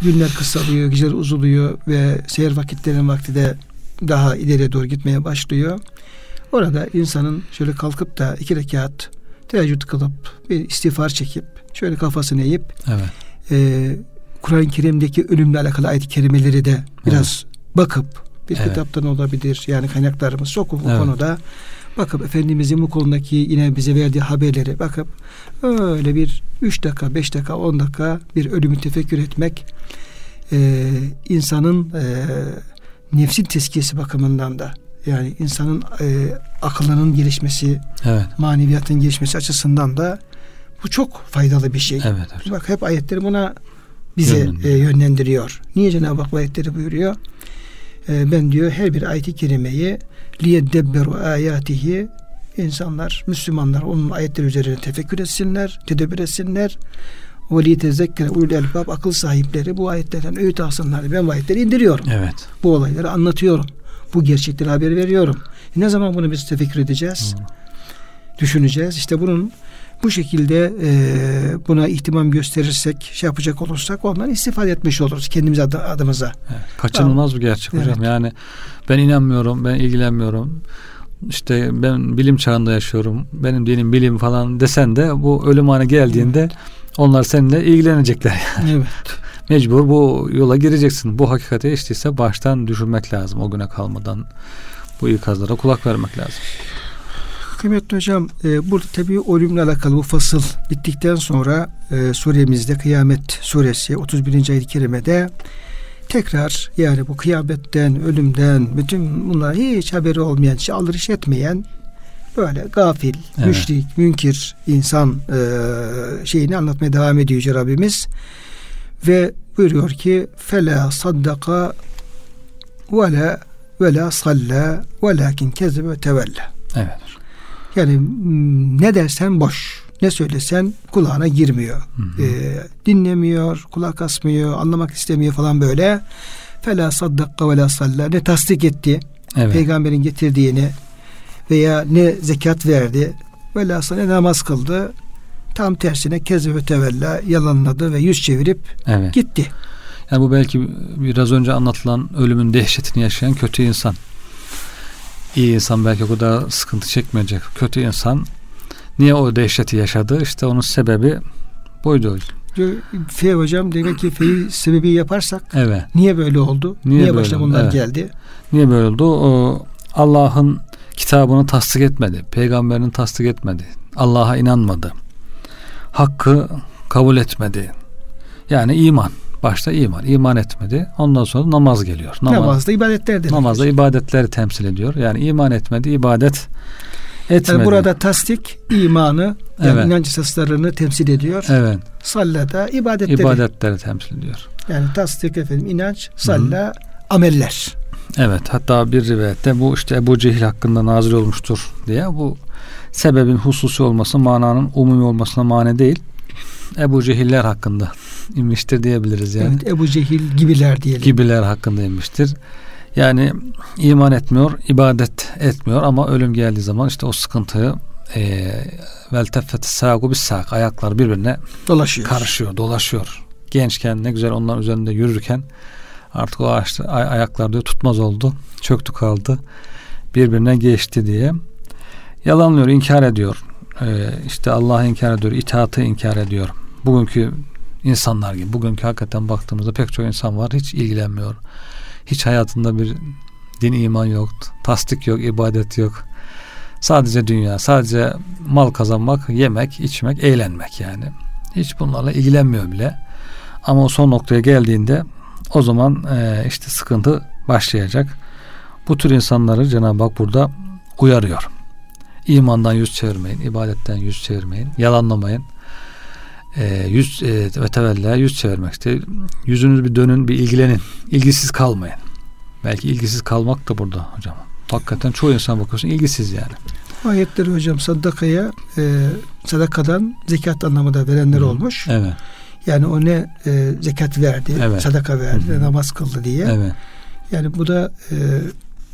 Günler kısalıyor, geceler uzuluyor ve seher vakitlerin vakti de daha ileriye doğru gitmeye başlıyor. Orada insanın şöyle kalkıp da iki rekat teheccüd kılıp bir istiğfar çekip şöyle kafasını eğip evet. e, Kur'an-ı Kerim'deki ölümle alakalı ayet-i kerimeleri de biraz evet. bakıp bir evet. kitaptan olabilir. Yani kaynaklarımız çok bu evet. konuda bakıp Efendimizin bu konudaki yine bize verdiği haberleri bakıp öyle bir 3 dakika, 5 dakika, 10 dakika bir ölümü tefekkür etmek e, insanın e, nefsin tezkiyesi bakımından da yani insanın e, akılının gelişmesi, evet. maneviyatın gelişmesi açısından da bu çok faydalı bir şey. Evet, evet. Bak hep ayetleri buna bize yönlendiriyor. E, yönlendiriyor. Niye Cenab-ı Hak ayetleri buyuruyor? E, ben diyor her bir ayet-i kerimeyi liyeddebberu ayatihi insanlar, Müslümanlar onun ayetleri üzerine tefekkür etsinler, tedebbür etsinler. Ve li tezekkere ulul elbab akıl sahipleri bu ayetlerden öğüt alsınlar. Ben bu ayetleri indiriyorum. Evet. Bu olayları anlatıyorum. Bu gerçekleri haber veriyorum. E ne zaman bunu biz tefekkür edeceğiz? Hmm. Düşüneceğiz. İşte bunun bu şekilde e, buna ihtimam gösterirsek, şey yapacak olursak ondan istifade etmiş oluruz kendimiz adı, adımıza. Evet, kaçınılmaz bu gerçek evet. hocam. Yani ben inanmıyorum, ben ilgilenmiyorum. İşte ben bilim çağında yaşıyorum. Benim dinim bilim falan desen de bu ölüm anı geldiğinde evet. onlar seninle ilgilenecekler. Yani. Evet. Mecbur bu yola gireceksin. Bu hakikate iştiyse baştan düşünmek lazım o güne kalmadan. Bu ikazlara kulak vermek lazım. Kıymetli hocam e, burada tabi ölümle alakalı bu fasıl bittikten sonra e, suremizde Kıyamet suresi 31. ayet-i kerimede tekrar yani bu kıyametten, ölümden, bütün bunlar hiç haberi olmayan, hiç alırış etmeyen böyle gafil, evet. müşrik, münkir insan e, şeyini anlatmaya devam ediyor Yüce Rabbimiz. Ve buyuruyor ki fela saddaka ve la ve la salla velakin kezebe tevella. Evet. Yani mm, ne dersen boş. Ne söylesen kulağına girmiyor. Hı hı. E, dinlemiyor, kulak asmıyor, anlamak istemiyor falan böyle. Fela saddakka ve la salla. Ne tasdik etti. Evet. Peygamberin getirdiğini veya ne zekat verdi. Ve la ne namaz kıldı. Tam tersine kez ve tevella yalanladı ve yüz çevirip evet. gitti. Yani bu belki biraz önce anlatılan ölümün dehşetini yaşayan kötü insan iyi insan belki o kadar sıkıntı çekmeyecek. Kötü insan niye o dehşeti yaşadı? İşte onun sebebi buydu. Fe hocam demek ki feyi sebebi yaparsak evet. niye böyle oldu? Niye, niye başına bunlar evet. geldi? Niye böyle oldu? O Allah'ın kitabını tasdik etmedi. Peygamberini tasdik etmedi. Allah'a inanmadı. Hakkı kabul etmedi. Yani iman. Başta iman. iman etmedi. Ondan sonra namaz geliyor. Namaz, Namazda ibadetler demek. Namazda ibadetleri temsil ediyor. Yani iman etmedi, ibadet etmedi. Yani burada tasdik imanı yani evet. inanç esaslarını temsil ediyor. Evet. Sallada ibadetleri. İbadetleri temsil ediyor. Yani tasdik efendim inanç, salla, Hı. ameller. Evet hatta bir rivayette bu işte Ebu Cehil hakkında nazil olmuştur diye bu sebebin hususi olması mananın umumi olmasına mani değil. Ebu Cehiller hakkında inmiştir diyebiliriz yani. Evet Ebu Cehil gibiler diyelim. Gibiler hakkında inmiştir. Yani iman etmiyor, ibadet etmiyor ama ölüm geldiği zaman işte o sıkıntıyı e, vel teffet sagu bis sak ayaklar birbirine dolaşıyor. karışıyor, dolaşıyor. Gençken ne güzel onların üzerinde yürürken artık o ağaçta, ay, ayaklar diyor tutmaz oldu. Çöktü kaldı. Birbirine geçti diye. Yalanlıyor, inkar ediyor. Ee, işte Allah'ı inkar ediyor, itaatı inkar ediyor. Bugünkü insanlar gibi. Bugünkü hakikaten baktığımızda pek çok insan var hiç ilgilenmiyor. Hiç hayatında bir din iman yok, tasdik yok, ibadet yok. Sadece dünya, sadece mal kazanmak, yemek, içmek, eğlenmek yani. Hiç bunlarla ilgilenmiyor bile. Ama o son noktaya geldiğinde o zaman e, işte sıkıntı başlayacak. Bu tür insanları Cenab-ı Hak burada uyarıyor. İmandan yüz çevirmeyin, ibadetten yüz çevirmeyin, yalanlamayın. E, yüz e, ve tevella yüz çevirmek işte. Yüzünüz bir dönün bir ilgilenin. İlgisiz kalmayın. Belki ilgisiz kalmak da burada hocam. Hakikaten çoğu insan bakıyorsun ilgisiz yani. Ayetleri hocam sadakaya e, sadakadan zekat anlamında verenler Hı. olmuş. Evet. Yani o ne e, zekat verdi evet. sadaka verdi Hı. namaz kıldı diye. Evet. Yani bu da e,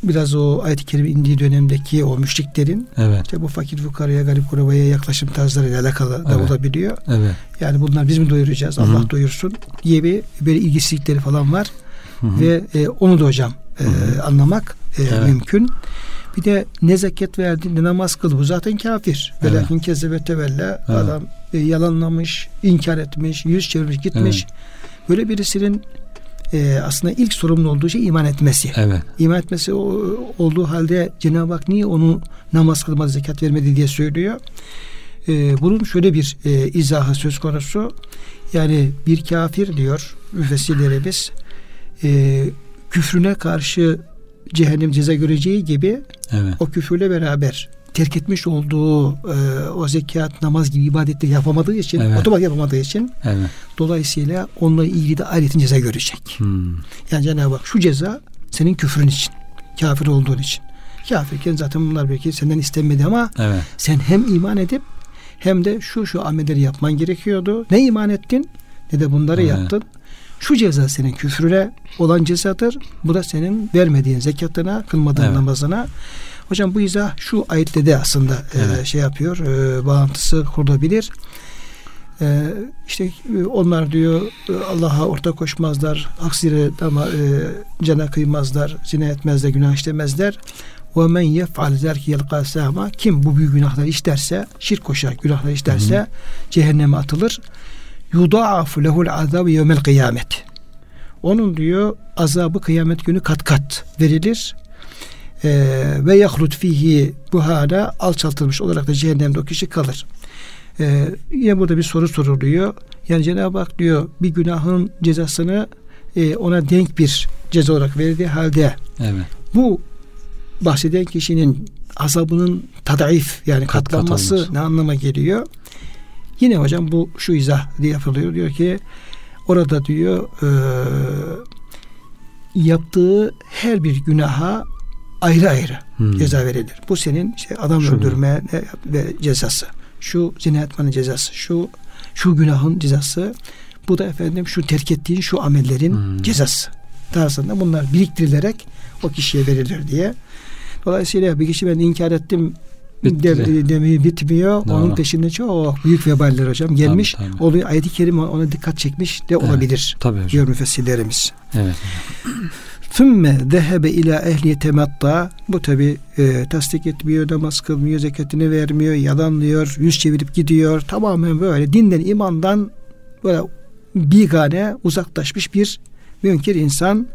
biraz o ayet-i kerime indiği dönemdeki o müşriklerin evet. işte bu fakir fukaraya garip kurabaya yaklaşım tarzlarıyla alakalı da olabiliyor. Evet. Yani bunlar biz mi doyuracağız? Hı-hı. Allah doyursun diye bir böyle ilgisizlikleri falan var. Hı-hı. Ve e, onu da hocam e, anlamak e, evet. mümkün. Bir de ne zekat verdi ne namaz kıldı. Bu zaten kafir. Evet. Velakin kezebe tevella. Evet. Adam e, yalanlamış, inkar etmiş, yüz çevirmiş, gitmiş. Evet. Böyle birisinin e, aslında ilk sorumlu olduğu şey iman etmesi. Evet. İman etmesi o, olduğu halde Cenab-ı Hak niye onu namaz kılmadı, zekat vermedi diye söylüyor. E, bunun şöyle bir e, izahı söz konusu. Yani bir kafir diyor müfessirlerimiz e, küfrüne karşı cehennem ceza göreceği gibi evet. o küfürle beraber terk etmiş olduğu e, o zekat, namaz gibi ibadetleri yapamadığı için, evet. otomatik yapamadığı için evet. dolayısıyla onunla ilgili de ahiretin ceza görecek. Hmm. Yani Cenab-ı Hak şu ceza senin küfrün için. Kafir olduğun için. Kafirken zaten bunlar belki senden istenmedi ama Evet. sen hem iman edip hem de şu şu amelleri yapman gerekiyordu. Ne iman ettin ne de bunları Evet. yaptın. Şu ceza senin küfrüne olan cezadır. Bu da senin vermediğin zekatına, kılmadığın Evet. namazına. Hocam bu izah şu ayette de aslında e, Evet. şey yapıyor, e, bağıntısı kurulabilir. E, işte e, onlar diyor e, Allah'a ortak koşmazlar, aksine ama e, cana kıymazlar, zina etmezler, günah işlemezler. Ve men yef'al zerki yelqa kim bu büyük günahları işlerse, şirk koşar günahları işlerse cehenneme atılır. Yudaafu lehul azab yevmel kıyamet. Onun diyor azabı kıyamet günü kat kat verilir. Ee, ve yahlut fihi bu hala alçaltılmış olarak da cehennemde o kişi kalır. Ee, yine burada bir soru soruluyor. Yani Cenab-ı Hak diyor bir günahın cezasını e, ona denk bir ceza olarak verdiği halde Evet. bu bahseden kişinin azabının tadaif yani Kat kat katlanması olması. ne anlama geliyor? Yine hocam bu şu izah diye yapılıyor. Diyor ki orada diyor e, yaptığı her bir günaha ayrı ayrı Hmm. ceza verilir. Bu senin işte adam öldürme ve cezası. Şu zina etmenin cezası. Şu şu günahın cezası. Bu da efendim şu terk ettiğin şu amellerin Hmm. cezası. Tarzında bunlar biriktirilerek o kişiye verilir diye. Dolayısıyla bir kişi ben inkar ettim Bitti. de, demeyi bitmiyor. Doğru. Onun peşinde çok büyük veballer hocam gelmiş. Tabii, tabii. Oluyor ayet-i kerime ona dikkat çekmiş de Evet. olabilir. Tabii hocam. Diyor müfessirlerimiz. Evet. Sümme zehebe ila ehli tematta bu tabi e, tasdik etmiyor, namaz kılmıyor, zekatını vermiyor, yalanlıyor, yüz çevirip gidiyor. Tamamen böyle dinden imandan böyle bigane uzaklaşmış bir münkir insan.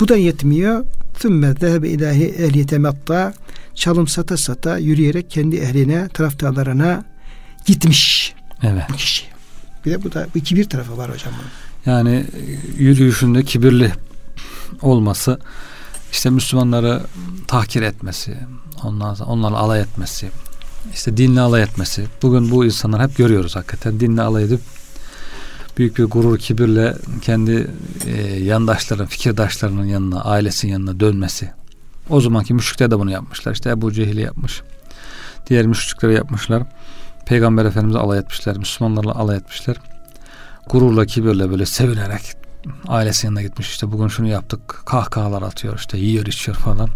Bu da yetmiyor. Sümme zehebe ila ehli tematta çalım sata sata yürüyerek kendi ehline, taraftarlarına gitmiş Evet. bu kişi. Bir de bu da bir kibir tarafı var hocam. Yani e, yürüyüşünde kibirli olması, işte Müslümanları tahkir etmesi, ondan sonra onlarla alay etmesi, işte dinle alay etmesi. Bugün bu insanlar hep görüyoruz hakikaten dinle alay edip büyük bir gurur, kibirle kendi e, yandaşların, fikirdaşlarının yanına, ailesinin yanına dönmesi. O zamanki müşrikler de bunu yapmışlar. İşte Ebu Cehil'i yapmış. Diğer müşrikleri yapmışlar. Peygamber Efendimiz'e alay etmişler. Müslümanlarla alay etmişler. Gururla, kibirle böyle sevinerek ailesinin yanına gitmiş. İşte bugün şunu yaptık. Kahkahalar atıyor işte yiyor içiyor falan.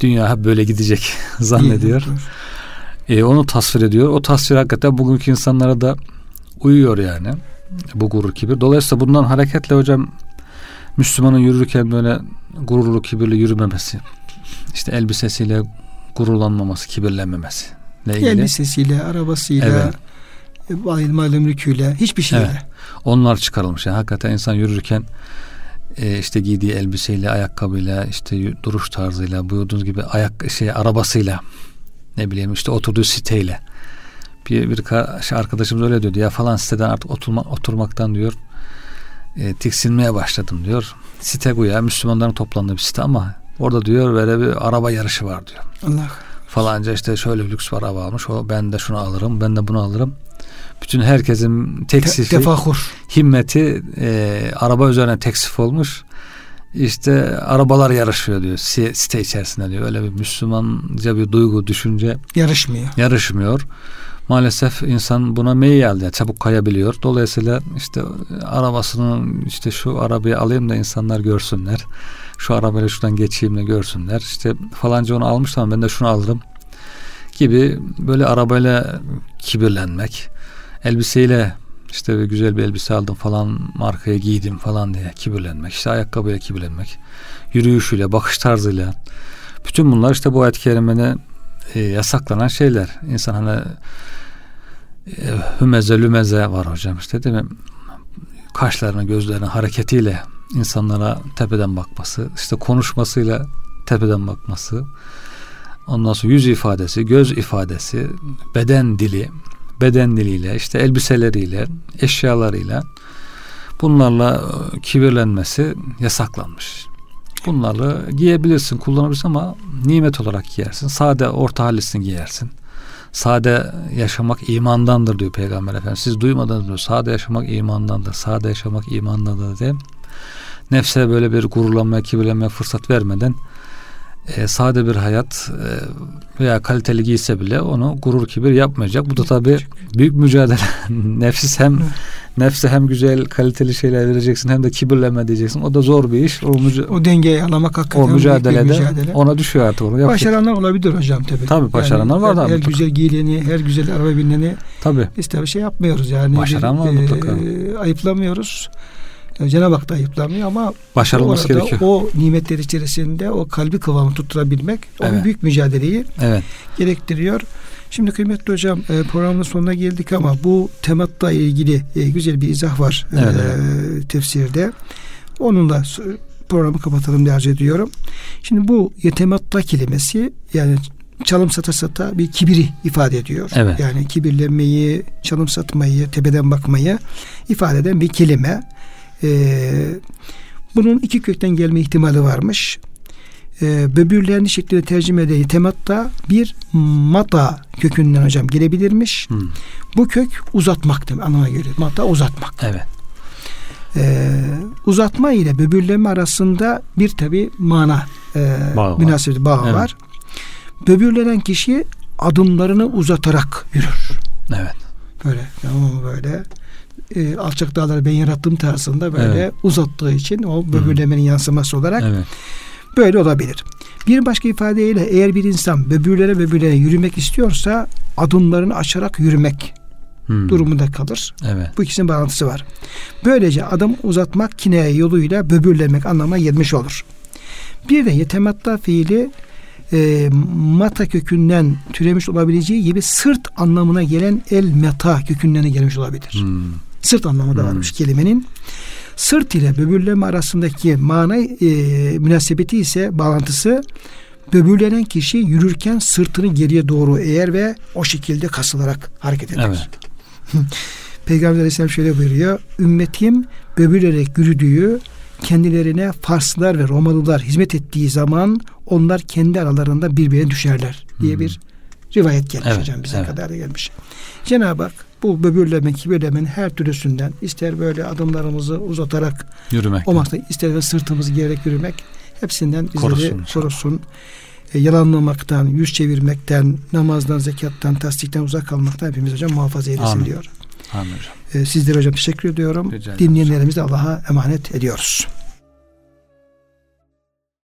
Dünya hep böyle gidecek zannediyor. E, onu tasvir ediyor. O tasvir hakikaten bugünkü insanlara da uyuyor yani. Bu gurur kibir. Dolayısıyla bundan hareketle hocam Müslümanın yürürken böyle gururlu kibirli yürümemesi. işte elbisesiyle gururlanmaması, kibirlenmemesi ilgili. Elbisesiyle, arabasıyla, Evet. Malum mülküyle, hiçbir şeyle. Evet. Onlar çıkarılmış. Yani hakikaten insan yürürken e, işte giydiği elbiseyle, ayakkabıyla, işte duruş tarzıyla, buyurduğunuz gibi ayak şey arabasıyla, ne bileyim işte oturduğu siteyle. Bir bir şey arkadaşımız öyle diyordu ya falan siteden artık oturma, oturmaktan diyor e, tiksinmeye başladım diyor. Site güya Müslümanların toplandığı bir site ama orada diyor böyle bir araba yarışı var diyor. Allah. Falanca işte şöyle lüks bir araba almış. O ben de şunu alırım, ben de bunu alırım. Bütün herkesin teksifi, Te- tefahur. himmeti e, araba üzerine teksif olmuş. İşte arabalar yarışıyor diyor si- site içerisinde diyor. Öyle bir Müslümanca bir duygu, düşünce Yarışmıyor. yarışmıyor. Maalesef insan buna meyil ya çabuk kayabiliyor. Dolayısıyla işte arabasını işte şu arabayı alayım da insanlar görsünler. Şu arabayla şuradan geçeyim de görsünler. İşte falanca onu almış tamam ben de şunu alırım gibi böyle arabayla kibirlenmek. Elbiseyle işte bir güzel bir elbise aldım falan markaya giydim falan diye kibirlenmek. İşte ayakkabıyla kibirlenmek. Yürüyüşüyle, bakış tarzıyla. Bütün bunlar işte bu ayet-i kerimede e, yasaklanan şeyler. İnsan hani e, hümeze lümeze var hocam işte değil mi? Kaşlarını, gözlerini hareketiyle insanlara tepeden bakması, işte konuşmasıyla tepeden bakması, ondan sonra yüz ifadesi, göz ifadesi, beden dili, beden işte elbiseleriyle, eşyalarıyla bunlarla e, kibirlenmesi yasaklanmış. Bunları giyebilirsin, kullanabilirsin ama nimet olarak giyersin. Sade orta hallisini giyersin. Sade yaşamak imandandır diyor Peygamber Efendimiz. Siz duymadınız mı? Sade yaşamak imandandır. Sade yaşamak imandandır diye nefse böyle bir gururlanmaya, kibirlenmeye fırsat vermeden e, sade bir hayat e, veya kaliteli giyse bile onu gurur kibir yapmayacak. Bu da tabi büyük mücadele. Nefsiz hem nefse hem güzel kaliteli şeyler vereceksin hem de kibirleme diyeceksin. O da zor bir iş. O, müca- o dengeyi alamak hakikaten o mücadelede mücadele. ona düşüyor artık. Onu başaranlar olabilir hocam tabi. Tabi başaranlar yani var da. Her, her güzel giyileni, her güzel araba bineni tabi. biz tabi şey yapmıyoruz yani. Başaran var mutlaka. E, ayıplamıyoruz. Cenab-ı Hak da ayıplamıyor ama başarılması gerekiyor. O nimetler içerisinde o kalbi kıvamı tutturabilmek evet. o büyük mücadeleyi evet. gerektiriyor. Şimdi kıymetli hocam e, programın sonuna geldik ama bu tematta ilgili e, güzel bir izah var e, evet, evet. tefsirde. Onunla programı kapatalım diye arz ediyorum. Şimdi bu yetematta kelimesi yani çalım sata sata bir kibiri ifade ediyor. Evet. Yani kibirlenmeyi, çalım satmayı, tepeden bakmayı ifade eden bir kelime. Ee, bunun iki kökten gelme ihtimali varmış. Ee, böbürlerini şeklinde tercüme edilen tematta bir mata kökünden hocam gelebilirmiş. Hmm. Bu kök uzatmak demek anlamına geliyor. Mata uzatmak. Evet. Ee, uzatma ile böbürlenme arasında bir tabi mana e, bağ münasebeti bağ evet. var. Böbürlenen kişi adımlarını uzatarak yürür. Evet. Böyle tamam böyle e, alçak dağları ben yarattığım tarzında böyle evet. uzattığı için o böbürlemenin yansıması olarak evet. böyle olabilir. Bir başka ifadeyle eğer bir insan böbürlere böbürlere yürümek istiyorsa adımlarını açarak yürümek hmm. durumunda kalır. Evet. Bu ikisinin bağlantısı var. Böylece adım uzatmak kineye yoluyla böbürlemek anlamına gelmiş olur. Bir de yetematta fiili e, mata kökünden türemiş olabileceği gibi sırt anlamına gelen el meta kökünden gelmiş olabilir. Hmm. Sırt anlamı da varmış hmm. kelimenin. Sırt ile böbürleme arasındaki mana e, münasebeti ise bağlantısı böbürlenen kişi yürürken sırtını geriye doğru eğer ve o şekilde kasılarak hareket eder. Evet. Peygamber Aleyhisselam şöyle buyuruyor. Ümmetim böbürlerek yürüdüğü kendilerine Farslar ve Romalılar hizmet ettiği zaman onlar kendi aralarında birbirine düşerler diye hmm. bir rivayet gelmiş evet, hocam bize evet. kadar da gelmiş. Cenab-ı Hak bu böbürleme, kibirlemenin her türlüsünden ister böyle adımlarımızı uzatarak yürümek, o maksada ister de sırtımızı gerek yürümek hepsinden bizleri korusun. korusun. E, yalanlamaktan, yüz çevirmekten, namazdan, zekattan, tasdikten uzak kalmaktan hepimiz hocam muhafaza eylesin Amin. diyor. Amin hocam. E, sizlere hocam teşekkür ediyorum. Dinleyenlerimizi Allah'a emanet ediyoruz.